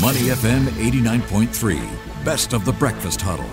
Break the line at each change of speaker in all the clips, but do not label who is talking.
Money FM 89.3, best of the breakfast huddle.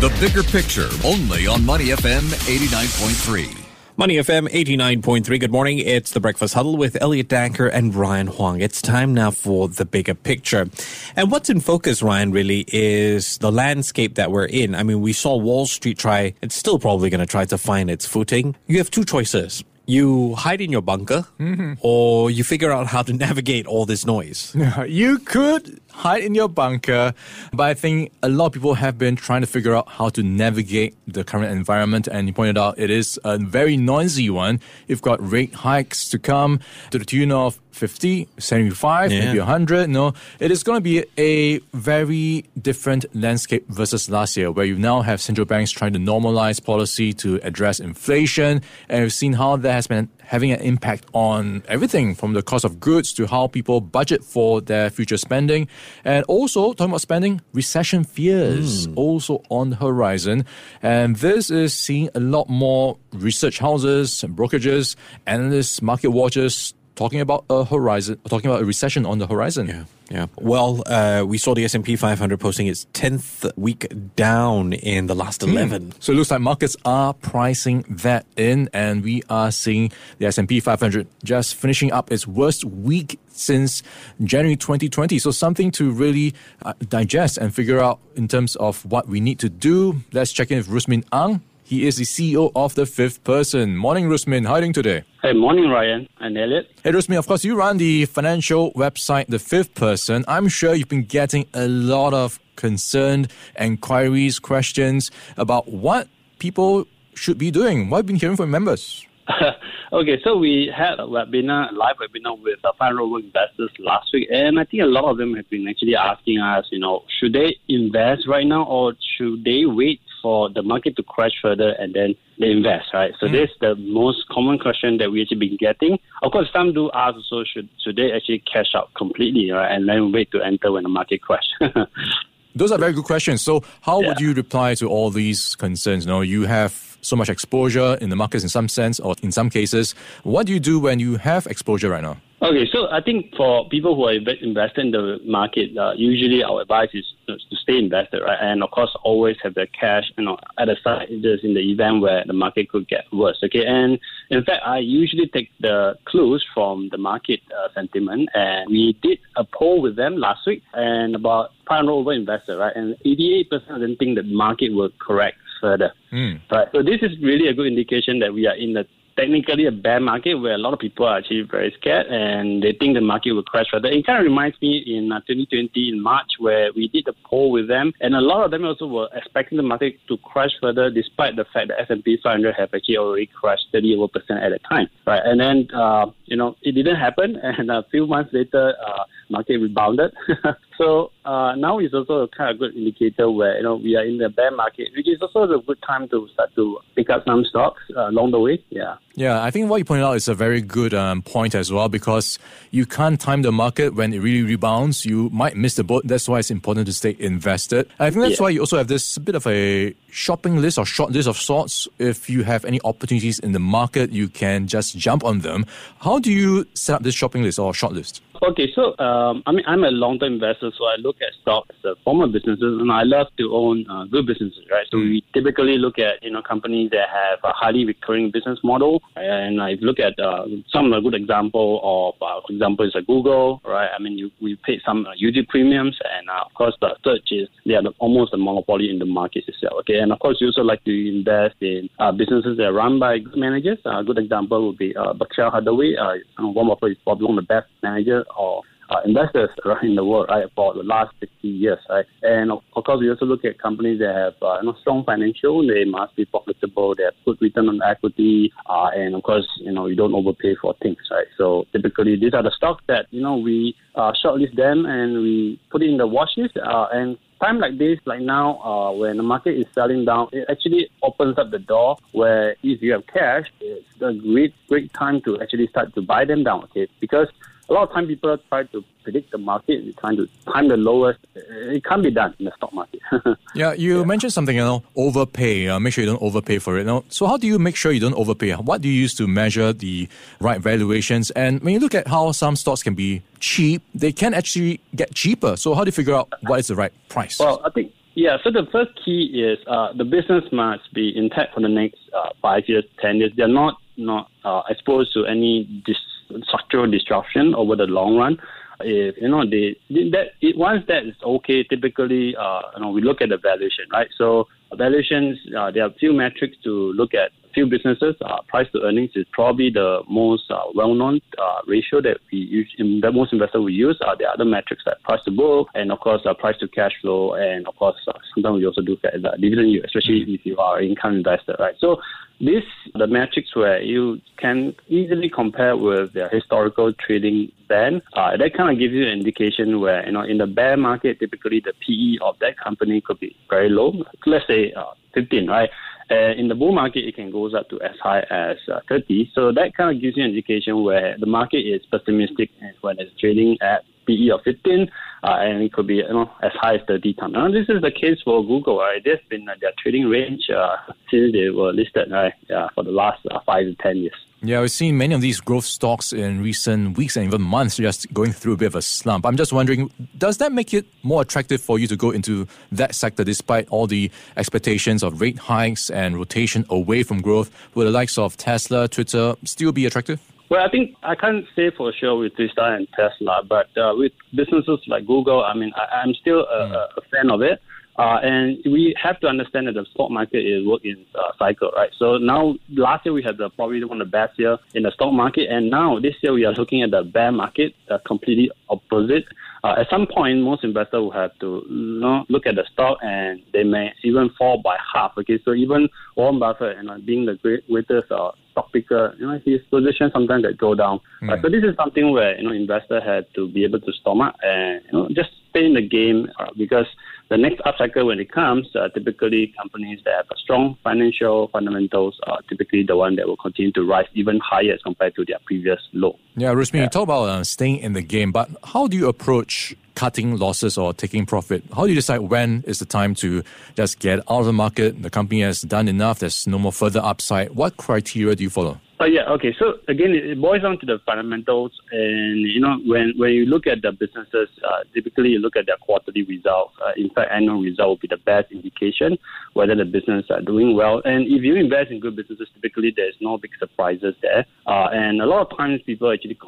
The bigger picture, only on Money FM 89.3.
Money FM 89.3. Good morning. It's the Breakfast Huddle with Elliot Danker and Ryan Huang. It's time now for the bigger picture. And what's in focus, Ryan, really is the landscape that we're in. I mean, we saw Wall Street try, it's still probably going to try to find its footing. You have two choices you hide in your bunker mm-hmm. or you figure out how to navigate all this noise.
you could hide in your bunker, but I think a lot of people have been trying to figure out how to navigate the current environment. And you pointed out it is a very noisy one. You've got rate hikes to come to the tune of 50, 75, yeah. maybe 100. No, it is going to be a very different landscape versus last year, where you now have central banks trying to normalize policy to address inflation. And we've seen how that has been having an impact on everything from the cost of goods to how people budget for their future spending. And also, talking about spending, recession fears mm. also on the horizon. And this is seeing a lot more research houses, and brokerages, analysts, market watchers talking about a horizon, talking about a recession on the horizon.
Yeah. Yeah. Well, uh, we saw the S&P 500 posting its 10th week down in the last 11.
Hmm. So it looks like markets are pricing that in and we are seeing the S&P 500 just finishing up its worst week since January 2020. So something to really uh, digest and figure out in terms of what we need to do. Let's check in with Rusmin Ang, he is the CEO of the Fifth Person. Morning, Rusmin. How are you doing today?
Hey, morning, Ryan and Elliot.
Hey, Rusmin. Of course, you run the financial website, The Fifth Person. I'm sure you've been getting a lot of concerned inquiries, questions about what people should be doing. What have been hearing from members?
okay, so we had a webinar, live webinar with uh, five investors last week, and I think a lot of them have been actually asking us, you know, should they invest right now or should they wait for the market to crash further and then they invest, right? So mm. this is the most common question that we actually been getting. Of course, some do ask also should should they actually cash out completely, right, and then wait to enter when the market crash.
Those are very good questions. So, how yeah. would you reply to all these concerns? You know, you have so much exposure in the markets in some sense, or in some cases. What do you do when you have exposure right now?
Okay, so I think for people who are invested in the market, uh, usually our advice is to, stay invested, right? And of course, always have the cash, you know, at the side just in the event where the market could get worse. Okay, and in fact, I usually take the clues from the market uh, sentiment, and we did a poll with them last week, and about 500 over investors, right? And 88% of them think the market will correct further. Mm. Right. So this is really a good indication that we are in the technically a bear market where a lot of people are actually very scared and they think the market will crash further. It kind of reminds me in uh, 2020 in March where we did a poll with them and a lot of them also were expecting the market to crash further despite the fact that S&P 500 have actually already crashed 30 over percent at a time, right? And then, uh, you know, it didn't happen and a few months later, uh, market rebounded. so uh, now is also a kind of good indicator where you know we are in the bear market, which is also a good time to start to pick up some stocks uh, along the way. Yeah.
Yeah, I think what you pointed out is a very good um, point as well because you can't time the market when it really rebounds. You might miss the boat. That's why it's important to stay invested. I think that's yeah. why you also have this bit of a shopping list or short list of sorts. If you have any opportunities in the market, you can just jump on them. How do you set up this shopping list or short list?
Okay, so um, I mean, I'm a long-term investor, so I look at stocks as former businesses, and I love to own uh, good businesses, right? So mm. we typically look at you know companies that have a highly recurring business model, and I look at uh, some the good example of, uh, for example, is a Google, right? I mean, you, we pay some uh, YouTube premiums, and uh, of course, the search is they are almost a monopoly in the market itself. Okay, and of course, you also like to invest in uh, businesses that are run by good managers. a good example would be uh, Berkshire Hathaway. Uh, one of is probably one of the best managers or uh, investors around in the world, right, for the last 50 years, right? And of, course, we also look at companies that have uh, you know, strong financial. They must be profitable. They have good return on equity, uh, and of course, you know, you don't overpay for things, right? So typically, these are the stocks that you know we uh, shortlist them and we put it in the watch list. Uh, and time like this, like now, uh, when the market is selling down, it actually opens up the door where if you have cash, it's a great, great time to actually start to buy them down, okay? Because a lot of time people try to predict the market, trying to time the lowest. It can't be done in the stock market.
yeah, you yeah. mentioned something, you know, overpay. Uh, make sure you don't overpay for it. Now, so how do you make sure you don't overpay? What do you use to measure the right valuations? And when you look at how some stocks can be cheap, they can actually get cheaper. So how do you figure out what is the right price?
Well, I think yeah, so the first key is uh, the business must be intact for the next uh, five years, ten years. They're not not uh, exposed to any dis- structural disruption over the long run. If you know they that it, once that is okay, typically uh, you know we look at the valuation, right? So valuations, uh, there are a few metrics to look at few businesses, uh, price to earnings is probably the most uh, well-known uh, ratio that we use, in, that most investors will use. Uh, there are other metrics like price to book, and of course, uh, price to cash flow, and of course, uh, sometimes we also do the dividend yield, especially if you are an income investor, right? So this the metrics where you can easily compare with their historical trading band. Uh, that kind of gives you an indication where you know in the bear market, typically the PE of that company could be very low. Let's say uh, 15, right? Uh, in the bull market, it can go up to as high as uh, 30. So that kind of gives you an indication where the market is pessimistic and when it's trading at PE of 15, uh, and it could be you know as high as 30 times. Now, this is the case for Google. Right? There's been uh, their trading range uh, since they were listed right, uh, for the last five to 10 years.
Yeah, we've seen many of these growth stocks in recent weeks and even months just going through a bit of a slump. I'm just wondering, does that make it more attractive for you to go into that sector despite all the expectations of rate hikes and rotation away from growth? Will the likes of Tesla, Twitter still be attractive?
Well, I think I can't say for sure with Tesla and Tesla, but uh, with businesses like Google, I mean, I, am still a, a fan of it. Uh, and we have to understand that the stock market is work in uh, cycle, right? So now, last year we had the, probably one of the best year in the stock market, and now this year we are looking at the bear market, uh, completely opposite. Uh, at some point, most investors will have to you know, look at the stock, and they may even fall by half. Okay, so even Warren Buffett, you know, being the great, greatest uh, stock picker, you know, his position sometimes that go down. Mm. so this is something where you know investor had to be able to stomach and you know just stay in the game uh, because the next upcycle when it comes, uh, typically companies that have a strong financial fundamentals are typically the one that will continue to rise even higher as compared to their previous low.
Yeah, Rusmin, yeah. you talk about uh, staying in the game, but how do you approach cutting losses or taking profit? How do you decide when is the time to just get out of the market? The company has done enough. There's no more further upside. What criteria do you follow?
Oh yeah, okay. So again, it boils down to the fundamentals, and you know, when when you look at the businesses, uh, typically you look at their quarterly results. Uh, in fact, annual result will be the best indication whether the business are doing well. And if you invest in good businesses, typically there's no big surprises there. Uh, and a lot of times people actually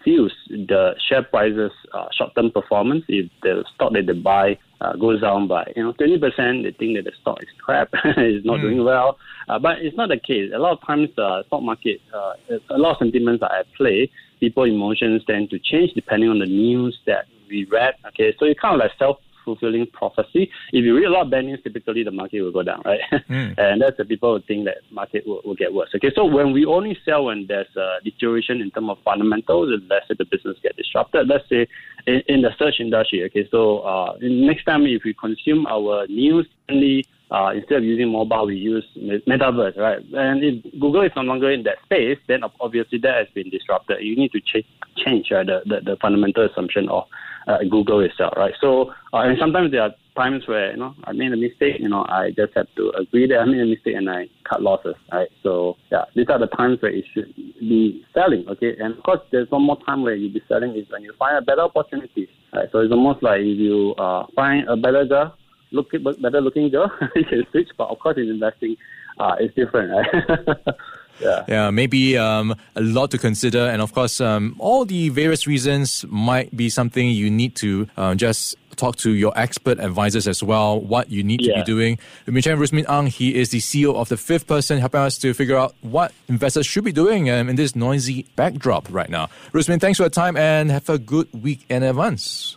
confuse the share prices uh, short-term performance if the stock that they buy uh, goes down by you know 20%, they think that the stock is crap, is not mm. doing well. Uh, but it's not the case. A lot of times, uh, stock market, uh, a lot of sentiments are at play. People emotions tend to change depending on the news that we read. Okay, so it's kind of like self fulfilling prophecy. If you read a lot of bad news, typically the market will go down, right? Mm. and that's the people who think that market will, will get worse. Okay, so when we only sell when there's a deterioration in terms of fundamentals, let's say the business get disrupted. Let's say in, in the search industry. Okay, so uh, next time if we consume our news only uh, instead of using mobile, we use metaverse, right? And if Google is no longer in that space, then obviously that has been disrupted. You need to ch- change right, the, the, the fundamental assumption of uh, Google itself, right? So, uh, and sometimes there are times where, you know, I made a mistake, you know, I just have to agree that I made a mistake and I cut losses, right? So, yeah, these are the times where you should be selling, okay? And of course, there's one more time where you'll be selling is when you find a better opportunity, right? So it's almost like if you uh, find a better girl, look better looking girl, you can switch. But of course, in investing, uh, it's different, right?
yeah. yeah, maybe um, a lot to consider, and of course, um, all the various reasons might be something you need to uh, just talk to your expert advisors as well, what you need yeah. to be doing. Been Rusmin Ang. He is the CEO of the fifth person, helping us to figure out what investors should be doing um, in this noisy backdrop right now. Rusmin, thanks for your time and have a good week in advance.